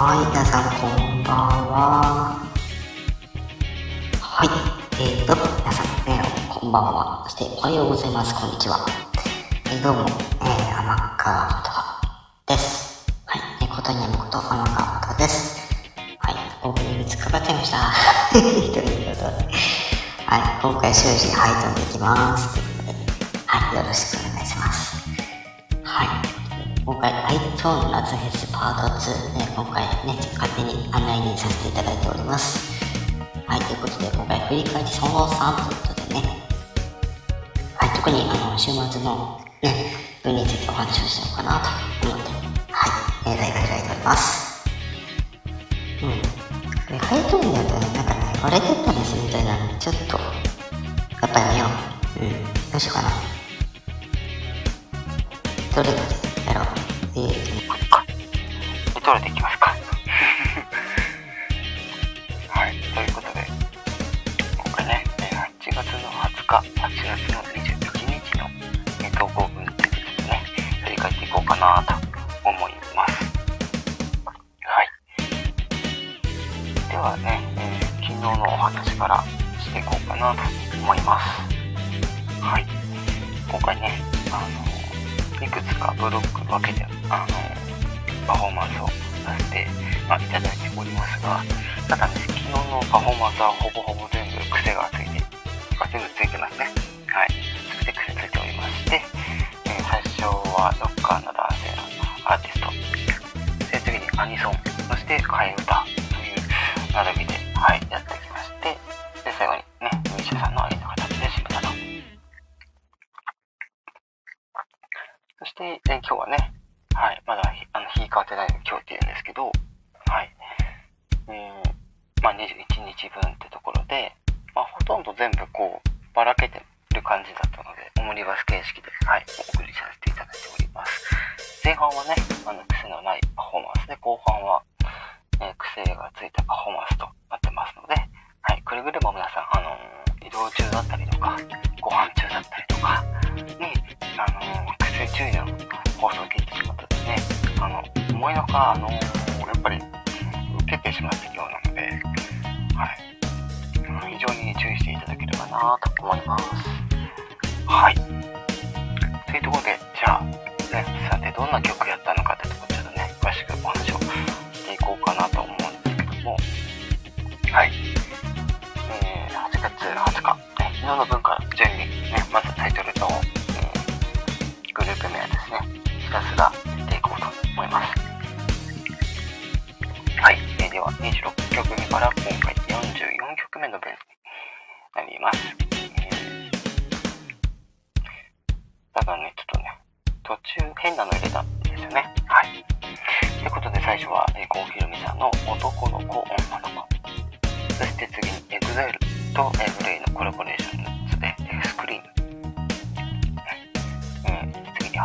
はい、皆さんこんばんは。はい、えーと、皆さん、え、こんばんは。そして、おはようございます。こんにちは。えー、どうも、えー、天川ことです。はい、えー、ことにやむこと、天川ことです。はい、オープニング使っちゃいました。ということで、はい、今回終始ハイトンでいきます。ということで、はい、よろしくお願いします。今回、iTunes 夏フェスパート2、ね、今回ね、勝手に案内にさせていただいております。はい、ということで、今回振り返りその3ということでね、はい、特にあの、週末のね、分についてお話をしようかなと思って、はい、えー、題が開いております。うん。これ、ハイトーンだとね、なんかね、割れてったりするみたいなので、ちょっと、やっぱり見よう。うん、どうしようかな。どれかでやろう。えー、どれでいきますかはい、ということで、今回ね、8月の20日、8月の21日の、えー投稿分についてちょっとね、振り返っていこうかなと思います。はい。ではね、えー昨日のお話からしていこうかなと思います。はい。今回ね、あの、いくつかブロック分けて、あの、パフォーマンスをさせて、まあ、いただいておりますが、ただね、昨日のパフォーマンスはほぼほぼ全部癖がついて、あ全部ついてますね。はい。そして癖ついておりまして、えー最初はロッカーの男性のアーティスト、で次にアニソン、そして替え歌という並びで、はい、やって、21日分ってところで、まあほとんど全部こう、ばらけてる感じだったので、オムニバス形式で、はい、お送りさせていただいております。前半はね、あの、癖のないパフォーマンスで、後半は、えー癖がついたパフォーマンスとなってますので、はい、くれぐれも皆さん、あのー移動中だったりとか、ご飯中だったりとか、に、あのー癖注意の放送を聞いてしまったですね、あの、思いのほか、あのやっぱり、受けてしまっているようなので、はい、非常に注意していただければなと思います。はい。というところで、じゃあ、ね、さてどんな曲やった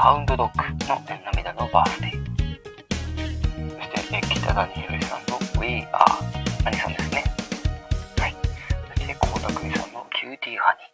ハウンドドッグの、涙のバースデー。そして、北谷宏さんの We Are アニソンですね。はい。そして、倖田來未さんのキューティーハニー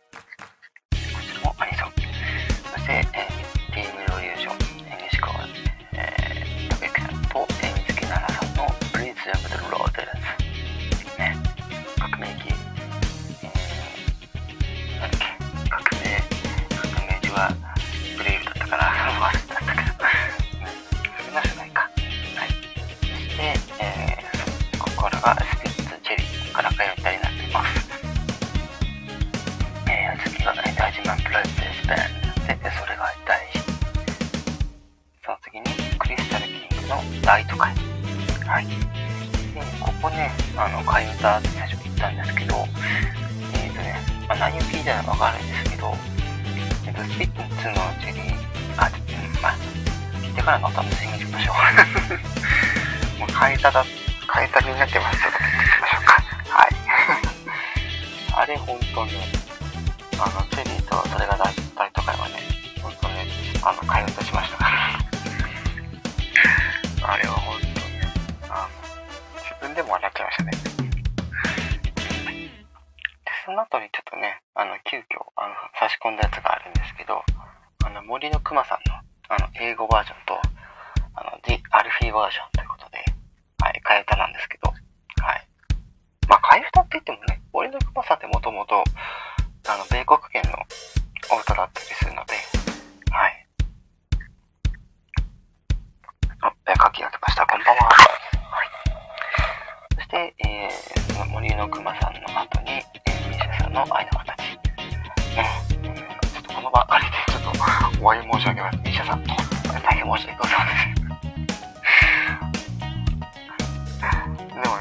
えっ、と、スピッツのチェリー、あ、まあ、聞いてからのお楽しみにしましょう。もう替え歌だ、替え歌になってますので、言ってきましょうか。はい。あれ、本当に、あの、チェリーとそれが大大都会はね、本当に、あの、替え歌しましたから。あれは本当に、あの、自分でも笑っちゃいましたね。の後にちょっとね、あの、急遽、あの、差し込んだやつがあるんですけど、あの、森の熊さんの、あの、英語バージョンと、あの、The アルフィーバージョンということで、はい、替え歌なんですけど、はい。まあ、替え歌って言ってもお詫び申し上げます。ミーシャさんと、大変申し訳ございません。でも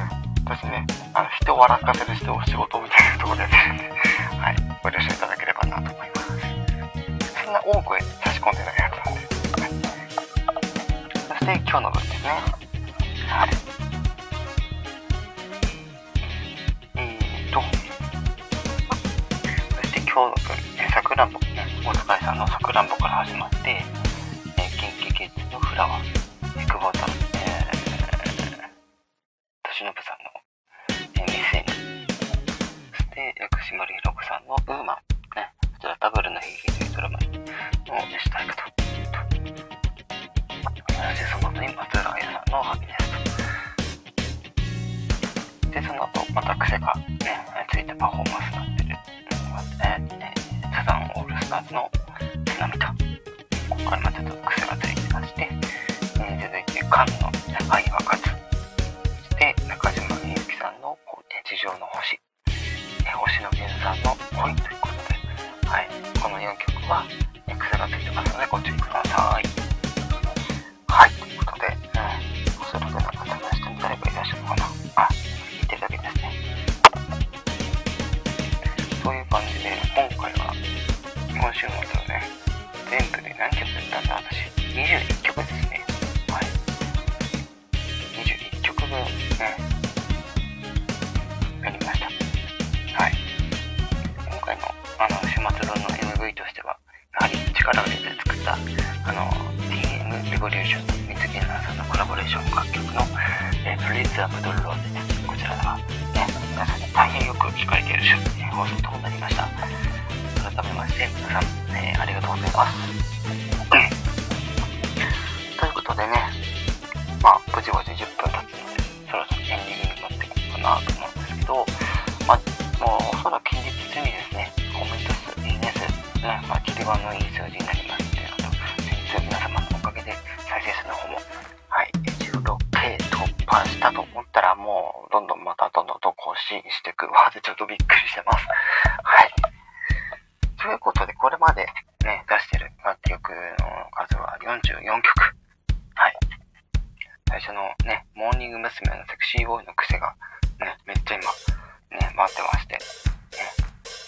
私ね、あの、人を笑かせる人を仕事みたいなところでやってるんで、はい、ご了承いただければなと思います。そんな多く差し込んでないやつなんで。そして今日の分ですね。はい。えーと、そして今日の分、さくらんぼ、大塚さんのさくらんぼから始まって、えー、元気ゲッツのフラワー、久保田、えー、年のぶさんの薬師丸ひろ子さんのウーマン、ね、こちらダブルの悲劇というドラマの主題歌と、そしてその後に松浦綾さんのハピネスと。で、その後、また癖がね、ついてパフォーマンスになってる、えー、サさんオールスターズの津波と、ここからまた回のあの週末論の MV としてはやはり力を入れて作ったあの TM レボリューション三木源さんのコラボレーション楽曲の「えー、プリーズ・アブドル・ローゼ」です。こちらはね皆さんに大変よく聞かれている、放送となりました。改めまして皆さん、えー、ありがとうございます。ということでね信してくワーでちょっとびっくりしてます。はい。ということで、これまでね、出してる楽曲の数は44曲。はい。最初のね、モーニング娘。のセクシーボーイの癖がね、めっちゃ今、ね、待ってまして、ね、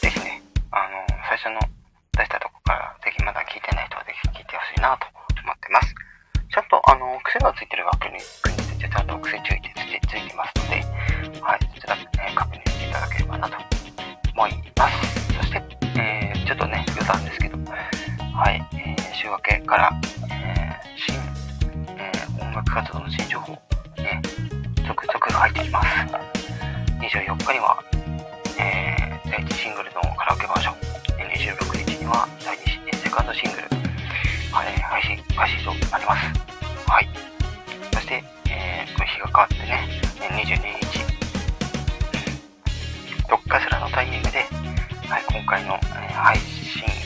ぜひね、あの、最初の出したとこから、ぜひまだ聞いてない人はぜひ聞いてほしいなと思ってます。ちゃんと、あの、癖がついてる楽曲についてちゃんと癖注意えー、音楽活動の新情報、ね、続々入ってきます。24日には、えー、第1シングルのカラオケバージョン、26日には第2セカンドシングル、はい、配信、開始となります。はい。そして、えー、日が変わってね、22日、どっかしらのタイミングで、はい、今回の、えー、配信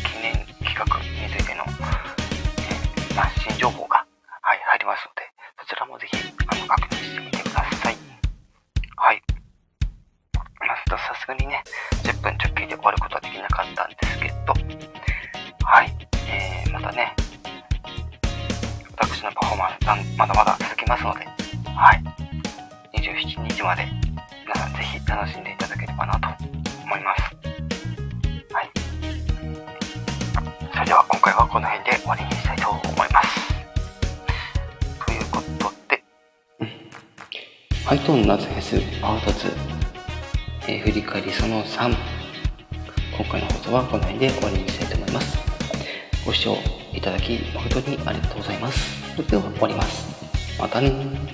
私のパフォーマンスまだまだ続きますので、はい、27日まで皆さんぜひ楽しんでいただければなと思います。はい。それでは今回はこの辺で終わりにしたいと思います。ということで、ハイトーン夏フェスパート2、えー、振り返りその3、今回の放送はこの辺で終わりにしたいと思います。ご視聴いただき誠にありがとうございます。それでは終わります。またね